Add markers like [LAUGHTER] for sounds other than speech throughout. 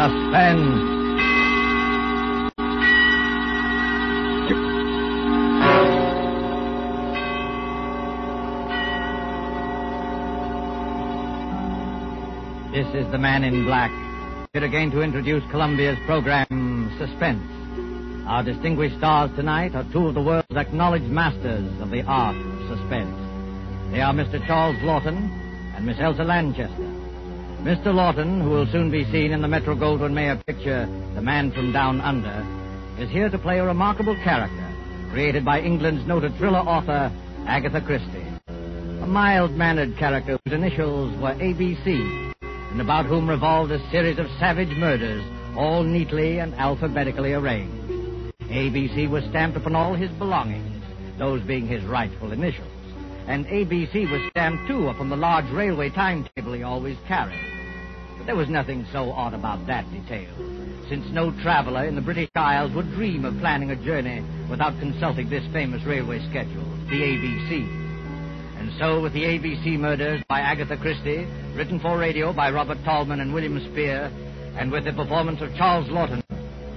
Suspense. This is the man in black, here again to introduce Columbia's program, Suspense. Our distinguished stars tonight are two of the world's acknowledged masters of the art of suspense. They are Mr. Charles Laughton and Miss Elsa Lanchester. Mr. Laughton, who will soon be seen in the Metro Goldwyn Mayer picture, The Man from Down Under, is here to play a remarkable character created by England's noted thriller author, Agatha Christie. A mild mannered character whose initials were ABC, and about whom revolved a series of savage murders, all neatly and alphabetically arranged. ABC was stamped upon all his belongings, those being his rightful initials. And ABC was stamped, too, upon the large railway timetable he always carried. But there was nothing so odd about that detail, since no traveler in the British Isles would dream of planning a journey without consulting this famous railway schedule, the ABC. And so, with the ABC Murders by Agatha Christie, written for radio by Robert Tallman and William Spear, and with the performance of Charles Laughton,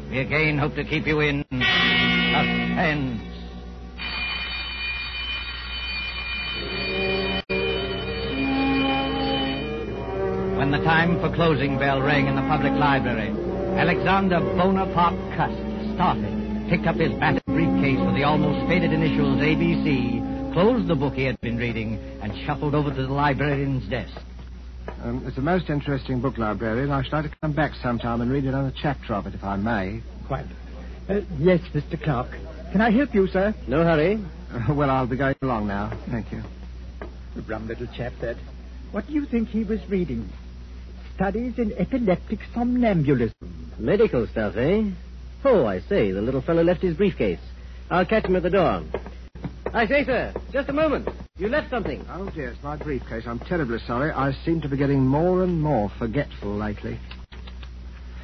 we again hope to keep you in suspense. When the time for closing bell rang in the public library, Alexander Bonaparte Cust started, picked up his battered briefcase with the almost faded initials ABC, closed the book he had been reading, and shuffled over to the librarian's desk. Um, it's a most interesting book, librarian. I should like to come back sometime and read another chapter of it, if I may. Quite. Uh, yes, Mr. Clark. Can I help you, sir? No hurry. Uh, [LAUGHS] well, I'll be going along now. Thank you. Rum little chap, that. What do you think he was reading? Studies in epileptic somnambulism. Medical stuff, eh? Oh, I say, the little fellow left his briefcase. I'll catch him at the door. I say, sir, just a moment. You left something. Oh, dear, it's my briefcase. I'm terribly sorry. I seem to be getting more and more forgetful lately.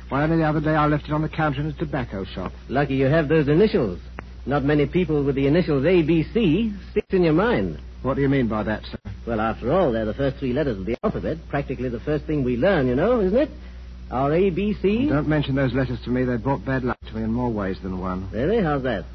Why, only the other day I left it on the counter in a tobacco shop. Lucky you have those initials. Not many people with the initials ABC sticks in your mind. What do you mean by that, sir? Well, after all, they're the first three letters of the alphabet. Practically the first thing we learn, you know, isn't it? Our ABC. Don't mention those letters to me. They've brought bad luck to me in more ways than one. Really? How's that?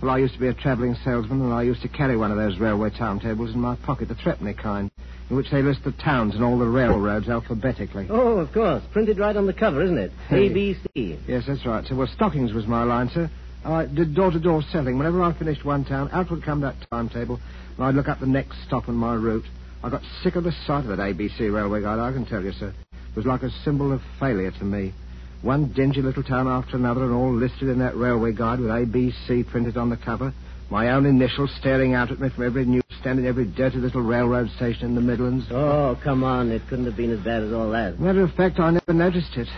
Well, I used to be a travelling salesman, and I used to carry one of those railway timetables in my pocket, the threepenny kind, in which they list the towns and all the railroads alphabetically. Oh, of course. Printed right on the cover, isn't it? Hey. ABC. [LAUGHS] Yes, that's right, sir. Well, stockings was my line, sir. I did door-to-door selling. Whenever I finished one town, out would come that timetable, and I'd look up the next stop on my route. I got sick of the sight of that ABC railway guide, I can tell you, sir. It was like a symbol of failure to me. One dingy little town after another, and all listed in that railway guide with ABC printed on the cover. My own initials staring out at me from every newsstand in every dirty little railroad station in the Midlands. Oh, come on. It couldn't have been as bad as all that. Matter of fact, I never noticed it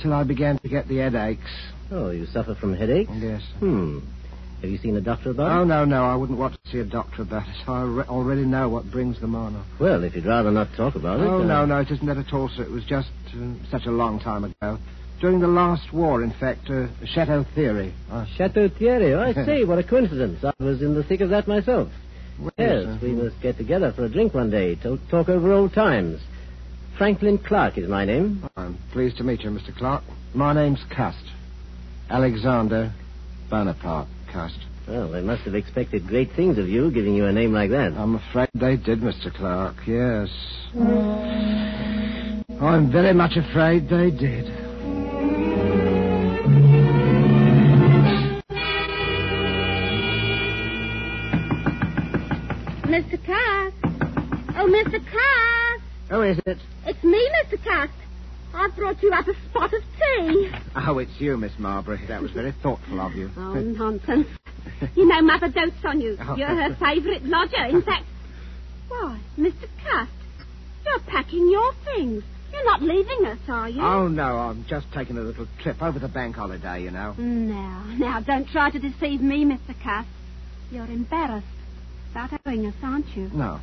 till I began to get the headaches. Oh, you suffer from headaches? Yes. Hmm. Have you seen a doctor about it? Oh, no, no, I wouldn't want to see a doctor about it. I re- already know what brings them on. Well, if you'd rather not talk about it. Oh, uh, no, no, it isn't that at all, sir. It was just uh, such a long time ago. During the last war, in fact, uh, Chateau Theory. Uh, Chateau Thierry. Oh, I [LAUGHS] say, what a coincidence. I was in the thick of that myself. Yes, sir. we must get together for a drink one day to talk over old times. Franklin Clark is my name. I'm pleased to meet you, Mr. Clark. My name's Cust. Alexander Bonaparte Cust. Well, they must have expected great things of you, giving you a name like that. I'm afraid they did, Mr. Clark, yes. I'm very much afraid they did. Mr. Cast. Oh, Mr. Cast. Who is it? It's me, Mr. Cast. I've brought you up a spot of tea. Oh, it's you, Miss Marbury. That was very thoughtful of you. Oh, nonsense. You know Mother dotes on you. Oh. You're her favourite lodger. In fact, why, Mr. Cast, you're packing your things. You're not leaving us, are you? Oh, no, I'm just taking a little trip over the bank holiday, you know. Now, now, don't try to deceive me, Mr. Cast. You're embarrassed about owing us, aren't you? No.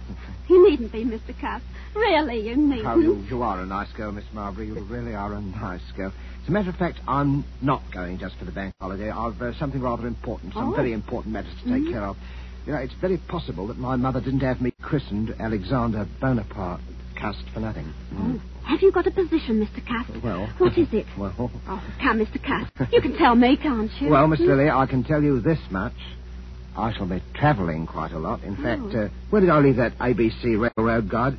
You needn't be, Mr. Cast. Really, you needn't. Oh, you, you are a nice girl, Miss Marbury. You really are a nice girl. As a matter of fact, I'm not going just for the bank holiday. I've uh, something rather important, some Oh. very important matters to take care of. You know, it's very possible that my mother didn't have me christened Alexander Bonaparte Cust for nothing. Mm. Have you got a position, Mr. Cast? Well. What is it? [LAUGHS] Well, Oh, come, Mr. Cast. You can tell me, can't you? well, Miss Lily, I can tell you this much. I shall be travelling quite a lot. In fact, Oh. uh, where did I leave that ABC railroad guide?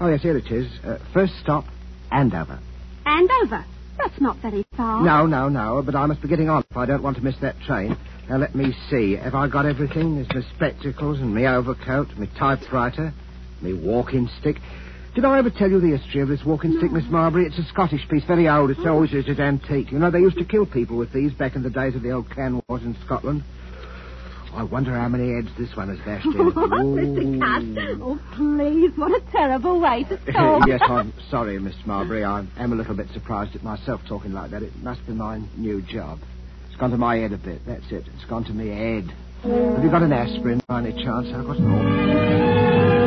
Oh, yes, here it is. Uh, first stop, Andover. Andover. That's not very far. No, no, no, but I must be getting on if I don't want to miss that train. Now, let me see. Have I got everything? There's my spectacles and my overcoat, my typewriter, my walking stick. Did I ever tell you the history of this walking stick, Miss Marbury? It's a Scottish piece, very old. It's always used as antique. You know, they used to kill people with these back in the days of the old clan wars in Scotland. I wonder how many heads this one has bashed in. [LAUGHS] Mr. Cast. Oh, please. What a terrible way to [LAUGHS] talk. yes, I'm sorry, Miss Marbury. I am a little bit surprised at myself talking like that. It must be my new job. It's gone to my head a bit. That's it. It's gone to me head. Have you got an aspirin by any chance? I've got an all.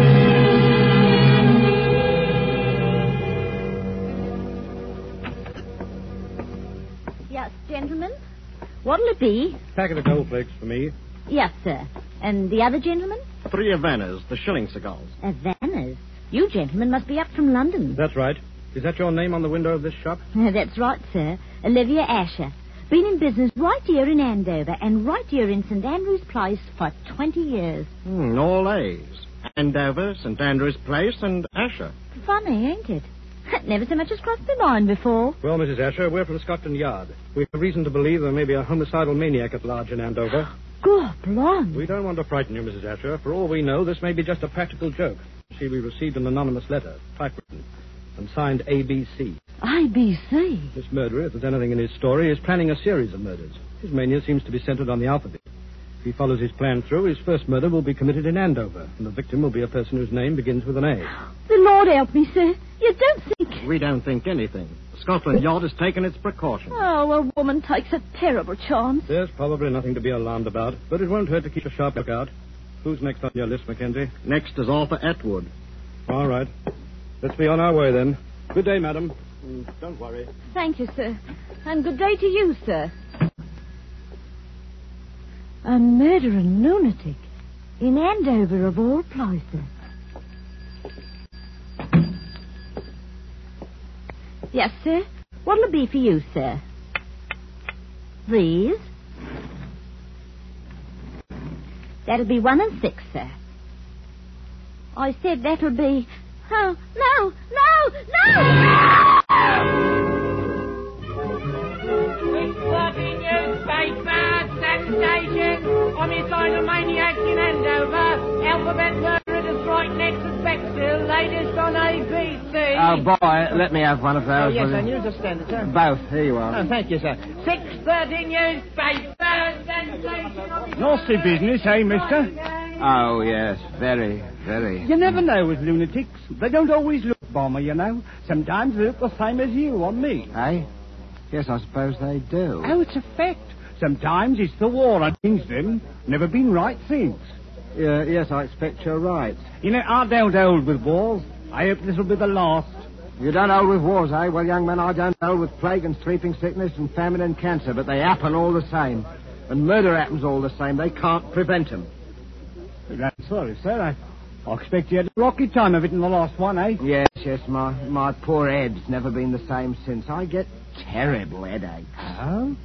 Yes, gentlemen. What'll it be? Packet of gold flakes for me. Yes, sir. And the other gentleman? Three Havanas, the shilling cigars. Havana's. You gentlemen must be up from London. That's right. Is that your name on the window of this shop? [LAUGHS] That's right, sir. Olivia Asher. Been in business right here in Andover and right here in St. Andrew's Place for 20 years. Hmm, all A's. Andover, St. Andrew's Place, and Asher. Funny, ain't it? [LAUGHS] Never so much as crossed my mind before. Well, Mrs. Asher, we're from Scotland Yard. We have reason to believe there may be a homicidal maniac at large in Andover. [GASPS] [LAUGHS] God, blimey. We don't want to frighten you, Mrs. Asher. For all we know, this may be just a practical joke. See, we received an anonymous letter, typewritten, and signed ABC. IBC. This murderer, if there's anything in his story, is planning a series of murders. His mania seems to be centered on the alphabet. If he follows his plan through, his first murder will be committed in Andover, and the victim will be a person whose name begins with an A. The Lord help me, sir. You don't think... We don't think anything. Scotland Yard has taken its precautions. Oh, a woman takes a terrible chance. There's probably nothing to be alarmed about, but it won't hurt to keep a sharp lookout. Who's next on your list, Mackenzie? Next is Arthur Atwood. All right. Let's be on our way then. Good day, madam. Mm, Don't worry. Thank you, sir. And good day to you, sir. A murdering lunatic in Andover, of all places. Yes, sir. What'll it be for you, sir? These? That'll be one and six, sir. I said that'll be. Oh, no, no, no! It's working newspaper, sensation, homicidal maniacs in Andover, alphabet murder at right next to Bexhill, latest on ABC. Oh, boy, let me have one of those. Oh, yes, will sir, you? newsstand, sir. Both. Here you are. Oh, thank you, sir. 6.30 newspaper, sensation, Nasty business, eh, mister? Oh, yes. Very, very. You never know with lunatics. They don't always look bomber, you know. Sometimes they look the same as you on me. Eh? Yes, I suppose they do. Oh, it's a fact. Sometimes it's the war that brings them. Never been right since. Yeah, yes, I expect you're right. You know, I don't hold with wars. I hope this'll be the last. You don't hold with wars, eh? Well, young man, I don't hold with plague and sleeping sickness and famine and cancer, but they happen all the same. And murder happens all the same. They can't prevent them. I'm sorry, sir. I expect you had a rocky time of it in the last one, eh? Yes, yes, my, my poor head's never been the same since. I get terrible headaches. Oh?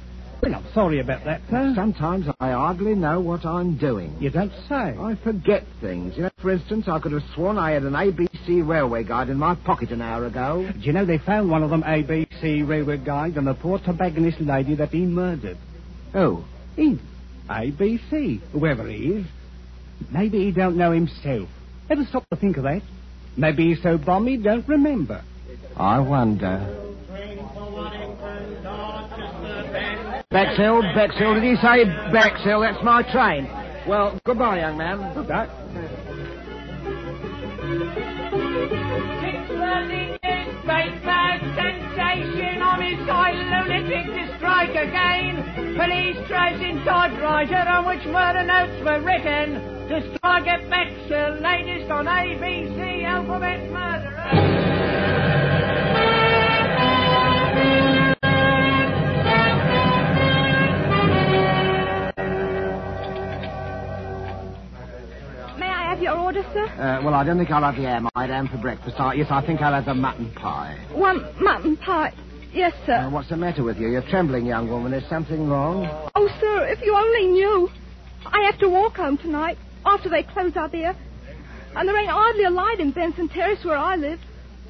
Well, I'm sorry about that, sir. Sometimes I hardly know what I'm doing. You don't say. I forget things. You know, for instance, I could have sworn I had an ABC railway guide in my pocket an hour ago. Do you know they found one of them ABC railway guides on the poor tobacconist lady that he murdered? Oh, He. ABC, whoever he is. Maybe he don't know himself. Ever stop to think of that? Maybe he's so bum he don't remember. I wonder. Bexhill, Bexhill. Did he say Bexhill? That's my train. Well, goodbye, young man. Goodbye. Newspaper sensation on his side, lunatic to strike again. Police tracing typewriter on which murder notes were written. To strike at Bexhill, latest on ABC Alphabet Murderer. Sir? Uh, well, I don't think I'll have the ham. I'd ham for breakfast. I, yes, I think I'll have the mutton pie. One mutton pie. Yes, sir. Uh, what's the matter with you? You're trembling, young woman. Is something wrong? Oh, sir, if you only knew. I have to walk home tonight after they close up here. And there ain't hardly a light in Benson Terrace where I live.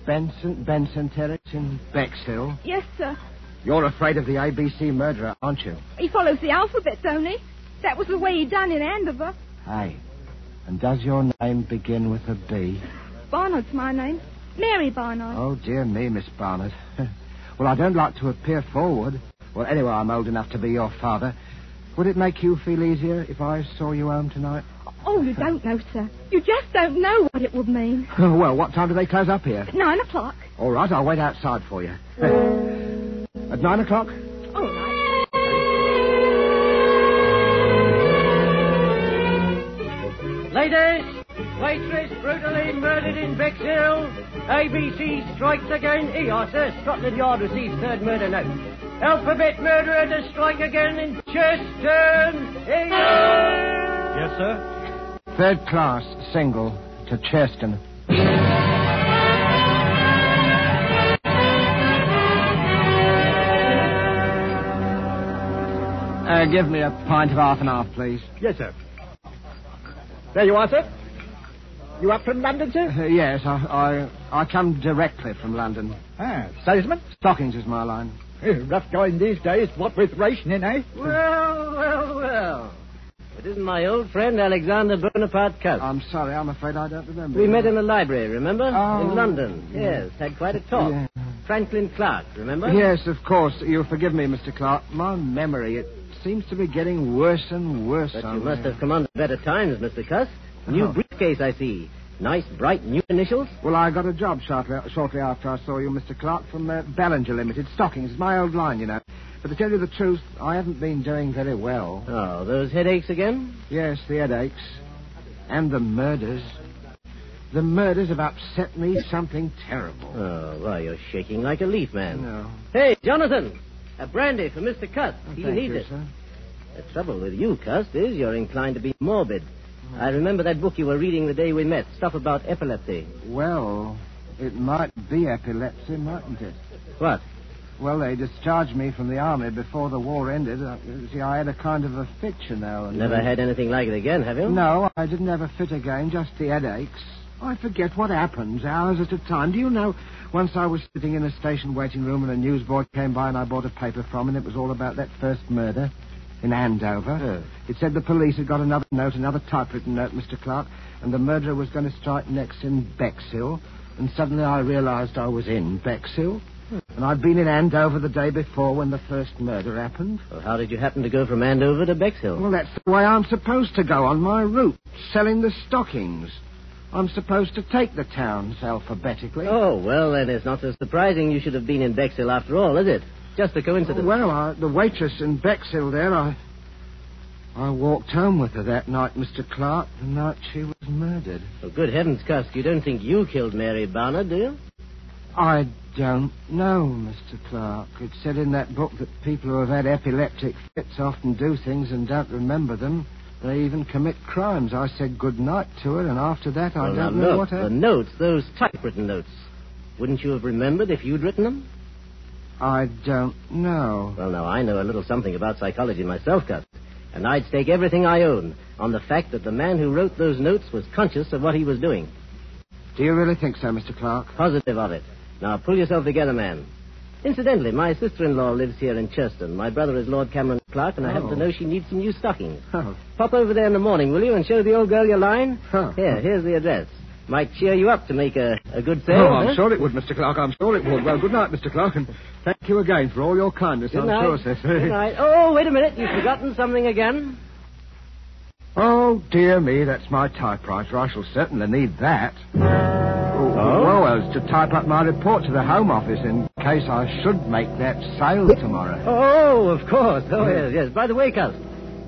Benson, Benson Terrace in Bexhill. Yes, sir. You're afraid of the ABC murderer, aren't you? He follows the alphabet, don't he? That was the way he done in Andover. Hey. And does your name begin with a B? Barnard's my name. Mary Barnard. Oh, dear me, Miss Barnard. [LAUGHS] well, I don't like to appear forward. Well, anyway, I'm old enough to be your father. Would it make you feel easier if I saw you home tonight? Oh, you don't know, sir. You just don't know what it would mean. Oh, [LAUGHS] well, what time do they close up here? Nine o'clock. All right, I'll wait outside for you. [LAUGHS] At nine o'clock? Ladies, waitress brutally murdered in Bexhill. ABC strikes again. EOSA, Scotland Yard receives third murder note. Alphabet murderer to strike again in Churston. Yes, sir. Third class, single, to Churston. Uh, give me a pint of half and half, please. Yes, sir. There you are, sir. You up from London, sir? Uh, yes, I, I I come directly from London. Ah, salesman? Stockings is my line. Eh, rough going these days, what with rationing, eh? Well, well, well. It isn't my old friend Alexander Bonaparte Cust. I'm sorry, I'm afraid I don't remember. we met in the library, remember? Oh. In London. Yes, had quite a talk. Yeah. Franklin Clark, remember? Yes, of course. You'll forgive me, Mr. Clark. My memory, it seems to be getting worse and worse. But you must have come under better times, Mr. Cust. New Oh. briefcase, I see. Nice, bright, new initials. Well, I got a job shortly, shortly after I saw you, Mr. Clark, from uh, Ballinger Limited. Stockings is my old line, you know. But to tell you the truth, I haven't been doing very well. Oh, those headaches again? Yes, the headaches. And the murders. The murders have upset me something terrible. Oh, why, you're shaking like a leaf, man. No. Hey, Jonathan! A brandy for Mr. Cust. he needs you, it. sir. The trouble with you, Cust, is you're inclined to be morbid. I remember that book you were reading the day we met, stuff about epilepsy. Well, it might be epilepsy, mightn't it? What? Well, they discharged me from the army before the war ended. Uh, you see, I had a kind of a fit, you know. And Never had anything like it again, have you? No, I didn't have a fit again, just the headaches. Oh, I forget what happens, hours at a time. Do you know, once I was sitting in a station waiting room and a newsboy came by and I bought a paper from him, and it was all about that first murder in Andover. It said the police had got another note, another typewritten note, Mr. Clark, and the murderer was going to strike next in Bexhill. And suddenly I realized I was in Bexhill. Hmm. And I'd been in Andover the day before when the first murder happened. Well, how did you happen to go from Andover to Bexhill? Well, that's the way I'm supposed to go on my route, selling the stockings. I'm supposed to take the towns alphabetically. Oh, well, then it's not so surprising you should have been in Bexhill after all, is it? Just a coincidence. Well, I, the waitress in Bexhill there, I, I walked home with her that night, Mr. Clark, the night she was murdered. Oh, good heavens, Cust, you don't think you killed Mary Barnard, do you? I don't know, Mr. Clark. It said in that book that people who have had epileptic fits often do things and don't remember them. They even commit crimes. I said good night to her, and after that, I well, don't now, know what the notes, those typewritten notes. Wouldn't you have remembered if you'd written them? I don't know. Well, now, I know a little something about psychology myself, Gus. And I'd stake everything I own on the fact that the man who wrote those notes was conscious of what he was doing. Do you really think so, Mr. Clark? Positive of it. Now, pull yourself together, man. Incidentally, my sister-in-law lives here in Churston. My brother is Lord Cameron Clark, and I happen to Oh. know she needs some new stockings. Oh. Pop over there in the morning, will you, and show the old girl your line? Huh. Here, here's the address. Might cheer you up to make a, a good sale. Oh, I'm huh? sure it would, Mr. Clark. I'm sure it would. Well, good night, Mr. Clark, and thank you again for all your kindness. Good I'm night. sure, sir. Good night. Oh, wait a minute. You've forgotten something again. Oh, dear me, that's my typewriter. I shall certainly need that. Oh, oh? Well, well, to type up my report to the Home Office in case I should make that sale tomorrow. Oh, of course. Oh, yes, yes. By the way, Cust,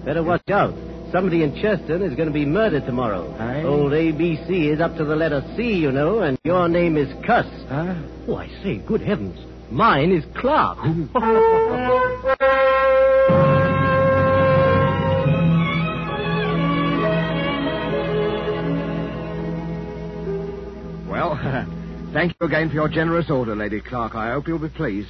better watch out. Somebody in Churston is going to be murdered tomorrow. Aye. Old ABC is up to the letter C, you know, and your name is Cust. Huh? Oh, I say, good heavens. Mine is Clark. [LAUGHS] thank you again for your generous order, Lady Clark. I hope you'll be pleased.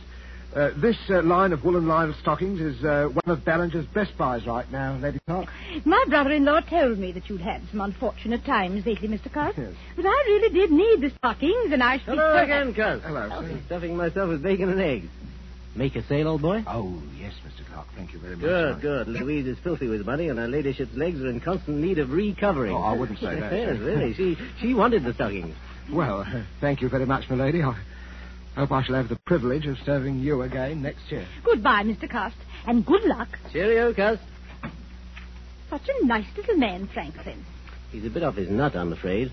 Uh, this uh, line of woolen lined stockings is uh, one of Ballinger's best buys right now, Lady Clark. My brother-in-law told me that you'd had some unfortunate times lately, Mr. Carr. Yes. But I really did need the stockings, and I should be Hello again, Cust. Hello, I'll sir. be stuffing myself with bacon and eggs. Make a sale, old boy? Oh, yes, Mr. Clark. Thank you very much. Good, I- good. Louise is filthy with money, and her ladyship's legs are in constant need of recovering. Oh, I wouldn't say that, [LAUGHS] yes, really. She, she wanted the stockings. Well, uh, thank you very much, my lady. I hope I shall have the privilege of serving you again next year. Goodbye, Mr. Cast, and good luck. Cheerio, Cust. Such a nice little man, Franklin. He's a bit off his nut, I'm afraid.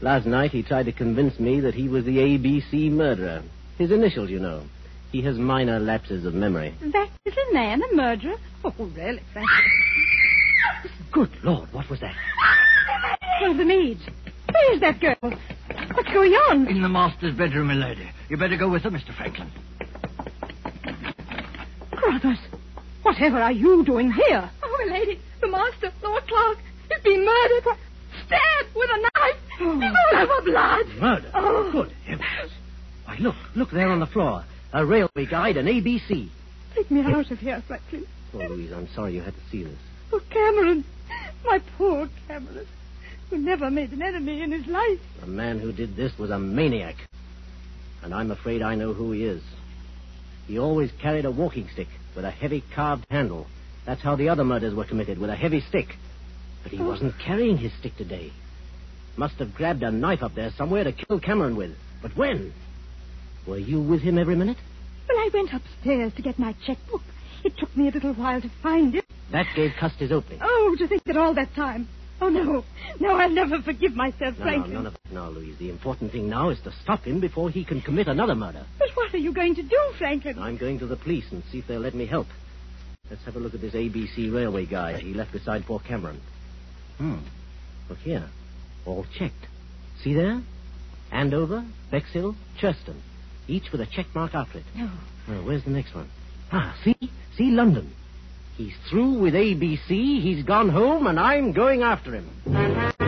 Last night he tried to convince me that he was the ABC murderer. His initials, you know. He has minor lapses of memory. That little man a murderer? Oh, really, Franklin? Good Lord, what was that? Oh, the maid. Where's that girl? What's going on? In the master's bedroom, milady. You better go with her, Mr. Franklin. Brothers, whatever are you doing here? Oh, my lady, the master, Lord Clark, is being murdered. Stabbed with a knife. Oh. He's All over blood. Murder? Oh. Good heavens. Why, look, look there on the floor. A railway guide and ABC. Take me out of here, Franklin. Oh, Louise, I'm sorry you had to see this. Oh, Cameron. My poor Cameron. Who never made an enemy in his life. The man who did this was a maniac. And I'm afraid I know who he is. He always carried a walking stick with a heavy carved handle. That's how the other murders were committed, with a heavy stick. But he oh. wasn't carrying his stick today. Must have grabbed a knife up there somewhere to kill Cameron with. But when? Were you with him every minute? Well, I went upstairs to get my checkbook. It took me a little while to find it. That gave Cust his opening. Oh, to think that all that time. Oh, no. No, I'll never forgive myself, No, no, Franklin. none of it. No, Louise. The important thing now is to stop him before he can commit another murder. But what are you going to do, Franklin? I'm going to the police and see if they'll let me help. Let's have a look at this ABC railway guide he left beside poor Cameron. Hmm. Look here. All checked. See there? Andover, Bexhill, Churston. Each with a check mark after it. No. Well, where's the next one? Ah, see? See London. He's through with ABC, he's gone home, and I'm going after him.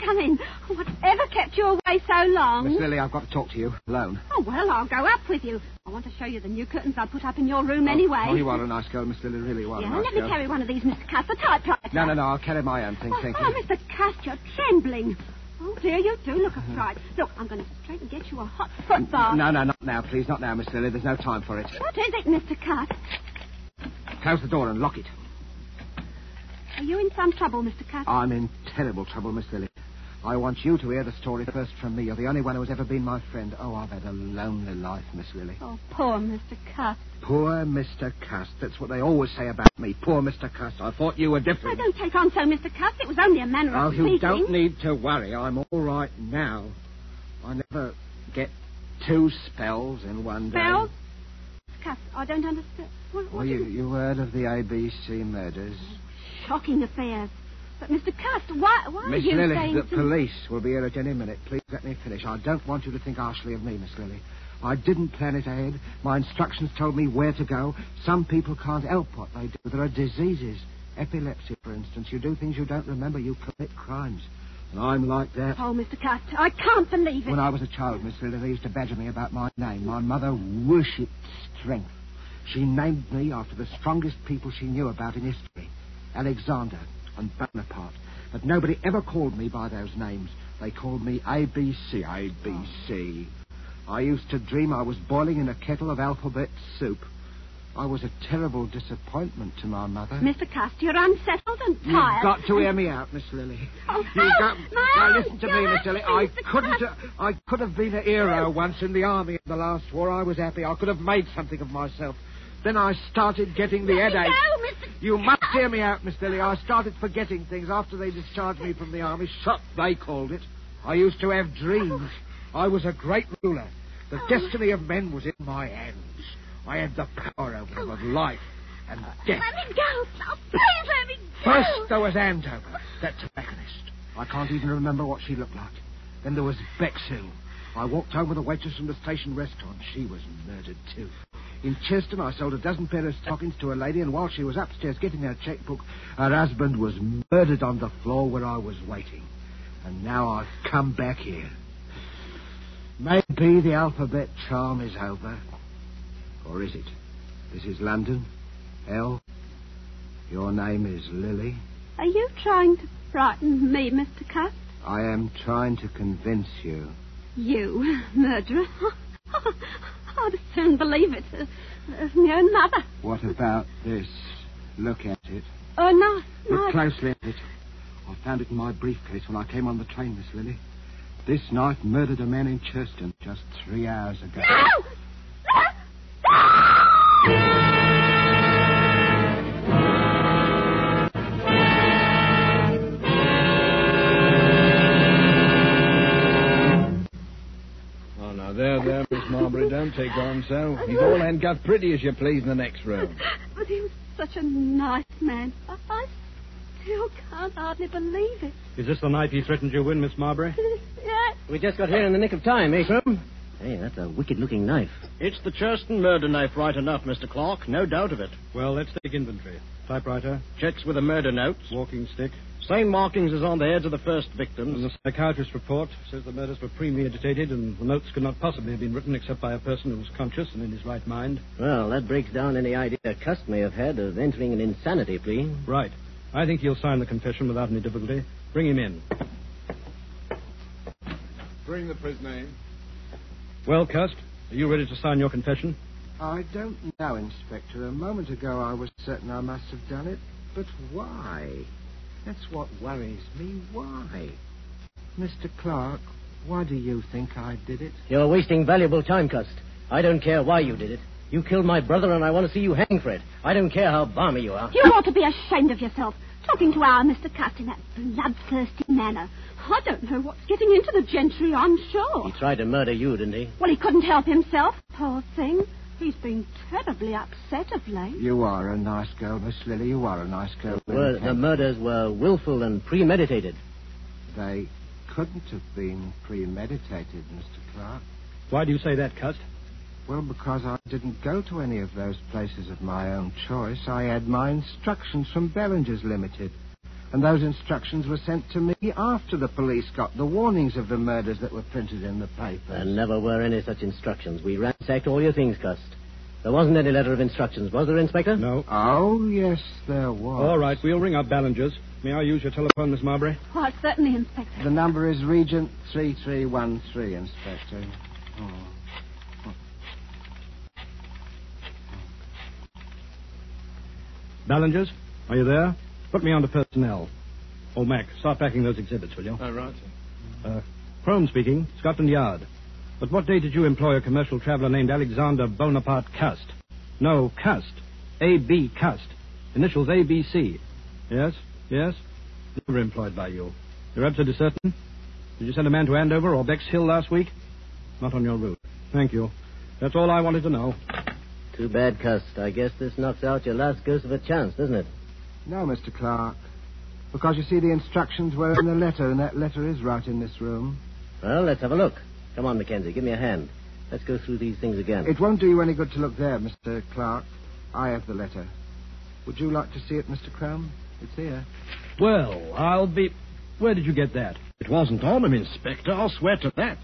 come in. Whatever kept you away so long? Miss Lily, I've got to talk to you alone. Oh, well, I'll go up with you. I want to show you the new curtains I put up in your room oh, anyway. Oh, you are a nice girl, Miss Lily, really are yeah, nice let girl. me carry one of these, Mr. Cast, the typewriter. No, no, no, I'll carry my own thing, Oh, thank oh, you. Oh, Mr. Cast, you're trembling. Oh, dear, you do look mm-hmm. a fright. Look, I'm going to straight and get you a hot foot bath. No, no, not now, please, not now, Miss Lily. There's no time for it. What is it, Mr. Cast? Close the door and lock it. Are you in some trouble, Mr. Cast? I'm in terrible trouble, Miss Lily. I want you to hear the story first from me. You're the only one who has ever been my friend. Oh, I've had a lonely life, Miss Lily. Oh, poor Mr. Cast. Poor Mr. Cust. That's what they always say about me. Poor Mr. Cust. I thought you were different. I don't take on so, Mr. Cast. It was only a manner Oh, of you don't need to worry. I'm all right now. I never get two spells in one day. Spells? Cast, I don't understand. What, Well, you, you heard of the ABC murders? Shocking affairs. But, Mr. Cast, why, why Miss are you Lily, saying the police will be here at any minute. Please let me finish. I don't want you to think harshly of me, Miss Lily. I didn't plan it ahead. My instructions told me where to go. Some people can't help what they do. There are diseases. Epilepsy, for instance. You do things you don't remember. You commit crimes. And I'm like that. Oh, Mr. Cast, I can't believe it. When I was a child, Miss Lily, they used to badger me about my name. My mother worshipped strength. She named me after the strongest people she knew about in history Alexander and Bonaparte. But nobody ever called me by those names. They called me ABC. ABC. I used to dream I was boiling in a kettle of alphabet soup. I was a terrible disappointment to my mother. Mr. Cast, you're unsettled and tired. You've got to hear me out, Miss Lily. Oh, You oh, got. my Now listen to me, Miss Lily. I couldn't. Uh, I could have been a hero once in the army in the last war. I was happy. I could have made something of myself. Then I started getting the Let headache. Mr. You must hear me out, Miss Lily. I started forgetting things after they discharged me from the army. Shot, they called it. I used to have dreams. I was a great ruler. The oh. destiny of men was in my hands. I had the power over them of oh. life and death. Let me go. Oh, please let me go. First, there was Andover, that tobacconist. I can't even remember what she looked like. Then there was Bexhill. I walked home with a waitress from the station restaurant. She was murdered, too. In Churston, I sold a dozen pair of stockings to a lady, and while she was upstairs getting her checkbook, her husband was murdered on the floor where I was waiting. And now I've come back here. Maybe the alphabet charm is over. Or is it? This is London. L. Your name is Lily. Are you trying to frighten me, Mr. Cast? I am trying to convince you. You, murderer? [LAUGHS] I'd as soon believe it my own mother. What about this? Look at it. Oh, no, Look no. closely at it. I found it in my briefcase when I came on the train, Miss Lily. This knife murdered a man in Churston just three hours ago. No! Marbury, don't take on so. He's all handcuffed pretty as you please in the next room. But he was such a nice man. I, I still can't hardly believe it. Is this the knife he threatened you with, Miss Marbury? yes. We just got here in the nick of time, eh, Crum? Hey, that's a wicked-looking knife. It's the Churston murder knife, right enough, Mr. Clark. No doubt of it. Well, let's take inventory. Typewriter, Checks with the murder notes. walking stick, Same markings as on the heads of the first and victims. the psychiatrist's report says the murders were premeditated and the notes could not possibly have been written except by a person who was conscious and in his right mind. Well, that breaks down any idea Cust may have had of entering an insanity plea. Right. I think he'll sign the confession without any difficulty. Bring him in. Bring the prisoner in. Well, Cust, are you ready to sign your confession? I don't know, Inspector. A moment ago I was certain I must have done it. But why? That's what worries me. Why? Mr. Clark, why do you think I did it? You're wasting valuable time, Cust. I don't care why you did it. You killed my brother, and I want to see you hang for it. I don't care how balmy you are. You ought to be ashamed of yourself, talking to our Mr. Cust in that bloodthirsty manner. I don't know what's getting into the gentry, I'm sure. He tried to murder you, didn't he? Well, he couldn't help himself, poor thing. He's been terribly upset of late. You are a nice girl, Miss Lily. You are a nice girl. Well, the murders were willful and premeditated. They couldn't have been premeditated, Mr. Clark. Why do you say that, Cust? Well, because I didn't go to any of those places of my own choice. I had my instructions from Bellinger's Limited. And those instructions were sent to me after the police got the warnings of the murders that were printed in the paper. There never were any such instructions. We ransacked all your things, Cust. There wasn't any letter of instructions, was there, Inspector? No. Oh, yes, there was. All right, we'll ring up Ballinger's. May I use your telephone, Miss Marbury? Why, certainly, Inspector. The number is Regent 3313, Inspector. Oh. Ballinger's, are you there? Put me on to personnel. Oh, Mac, start packing those exhibits, will you? All right, sir. Uh, Crome speaking, Scotland Yard. But what day did you employ a commercial traveler named Alexander Bonaparte Cust? No, Cust. A.B. Cust. Initials A.B.C. Yes, yes. Never employed by you. You're absolutely certain? Did you send a man to Andover or Bexhill last week? Not on your route. Thank you. That's all I wanted to know. Too bad, Cust. I guess this knocks out your last ghost of a chance, doesn't it? No, Mr. Clark. Because you see, the instructions were in the letter, and that letter is right in this room. Well, let's have a look. Come on, Mackenzie, give me a hand. Let's go through these things again. It won't do you any good to look there, Mr. Clark. I have the letter. Would you like to see it, Mr. Crome? It's here. Well, I'll be. Where did you get that? It wasn't on him, Inspector. I'll swear to that.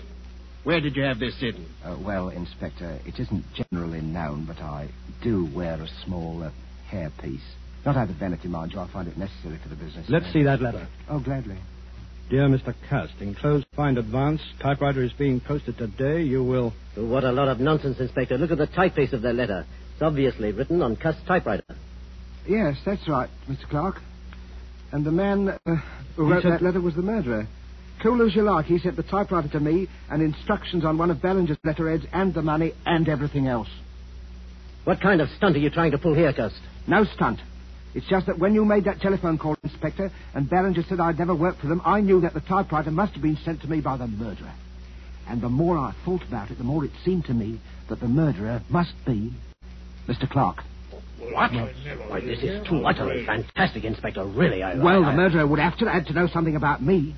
Where did you have this hidden? Uh, well, Inspector, it isn't generally known, but I do wear a small uh, hairpiece. Not out of vanity, mind you. I find it necessary for the business. Let's see that letter. Oh, gladly. Dear Mr. Cust, enclosed find advance. Typewriter is being posted today. You will. What a lot of nonsense, Inspector. Look at the typeface of that letter. It's obviously written on Cust's typewriter. Yes, that's right, Mr. Clark. And the man uh, who wrote said- that letter was the murderer. Cool as you like, he sent the typewriter to me and instructions on one of Ballinger's letterheads and the money and everything else. What kind of stunt are you trying to pull here, Cust? No stunt. It's just that when you made that telephone call, Inspector, and Ballinger said I'd never worked for them, I knew that the typewriter must have been sent to me by the murderer. And the more I thought about it, the more it seemed to me that the murderer must be Mr. Clark. What? Why, this is too utterly fantastic, Inspector. Really, I... Well, I, the murderer would have to had to know something about me.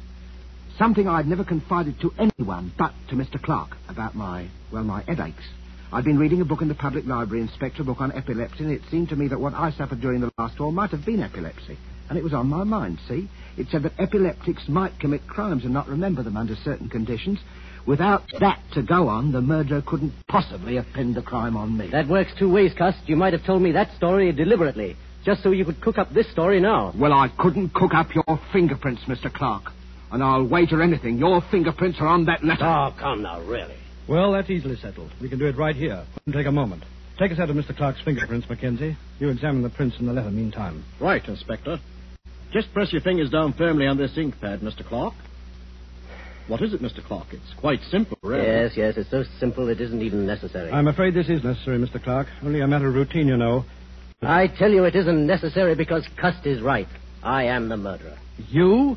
Something I'd never confided to anyone but to Mr. Clark about my, well, my headaches. I'd been reading a book in the public library, Inspector, a book on epilepsy, and it seemed to me that what I suffered during the last war might have been epilepsy. And it was on my mind, see? It said that epileptics might commit crimes and not remember them under certain conditions. Without that to go on, the murderer couldn't possibly have pinned the crime on me. That works two ways, Cust. You might have told me that story deliberately, just so you could cook up this story now. Well, I couldn't cook up your fingerprints, Mr. Clark. And I'll wager anything your fingerprints are on that letter. Oh, come now, really. Well, that's easily settled. We can do it right here. Won't take a moment. Take us out of Mr. Clark's fingerprints, Mackenzie. You examine the prints in the letter meantime. Right, Inspector. Just press your fingers down firmly on this ink pad, Mr. Clark. What is it, Mr. Clark? It's quite simple, really. Yes, yes, it's so simple it isn't even necessary. I'm afraid this is necessary, Mr. Clark. Only a matter of routine, you know. I tell you it isn't necessary because Cust is right. I am the murderer. You?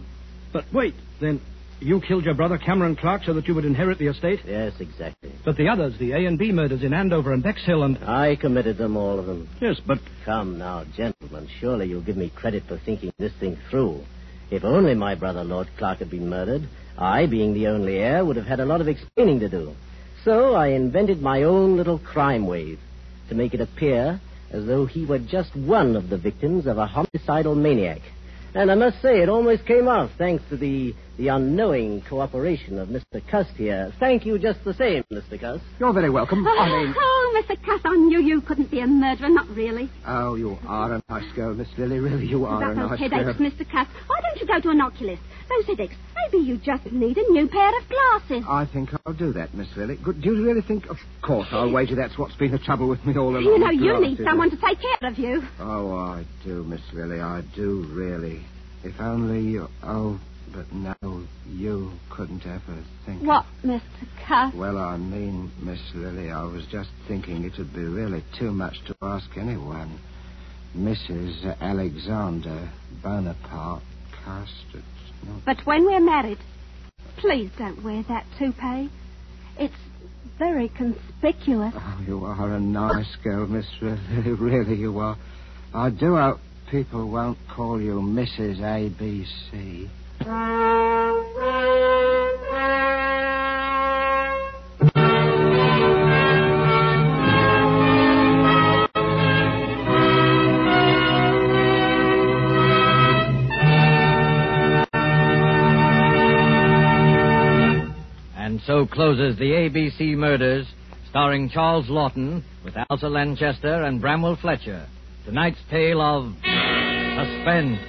But wait, then you killed your brother Cameron Clark so that you would inherit the estate? Yes, exactly. But the others, the A and B murders in Andover and Bexhill and... I committed them, all of them. Yes, but Come now, gentlemen, surely you'll give me credit for thinking this thing through. If only my brother Lord Clark had been murdered, I, being the only heir, would have had a lot of explaining to do. So I invented my own little crime wave to make it appear as though he were just one of the victims of a homicidal maniac. And I must say, it almost came off thanks to the, the unknowing cooperation of Mr. Cust here. Thank you just the same, Mr. Cust. You're very welcome. Oh, I mean... Oh, Mr. Cust, I knew you couldn't be a murderer. Not really. Oh, you are a nice girl, Miss Lily. Really, you are About a those nice headaches, girl. Mr. Cust. Why don't you go to an oculist? Those headaches, Maybe you just need a new pair of glasses. I think I'll do that, Miss Lily. Good. Do you really think? Of course, I'll wager that's what's been the trouble with me all along. You know, you Glasses. need someone to take care of you. Oh, I do, Miss Lily. I do, really. If only you. Oh, but no, you couldn't ever think. What, Mr. Cuff? Well, I mean, Miss Lily, I was just thinking it would be really too much to ask anyone. Mrs. Alexander Bonaparte Custard. No. But when we're married, please don't wear that toupee. It's very conspicuous. Oh, you are a nice girl, Miss Lily. [LAUGHS] Really, you are. I do hope people won't call you Mrs. ABC. And so closes the ABC Murders, starring Charles Laughton with Elsa Lanchester and Bramwell Fletcher. Tonight's tale of suspense.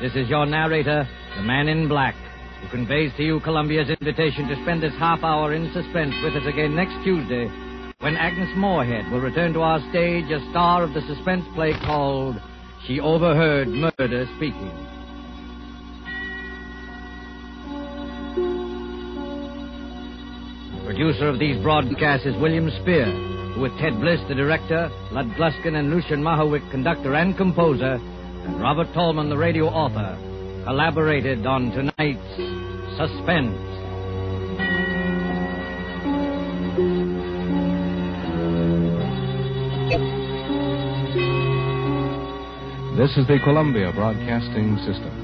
This is your narrator, the man in black, who conveys to you Columbia's invitation to spend this half hour in suspense with us again next Tuesday, when Agnes Moorehead will return to our stage as star of the suspense play called She Overheard Murder Speaking. The producer of these broadcasts is William Spier, who with Ted Bliss, the director, Lud Gluskin and Lucien Moraweck, conductor and composer, and Robert Tolman, the radio author, collaborated on tonight's Suspense. This is the Columbia Broadcasting System.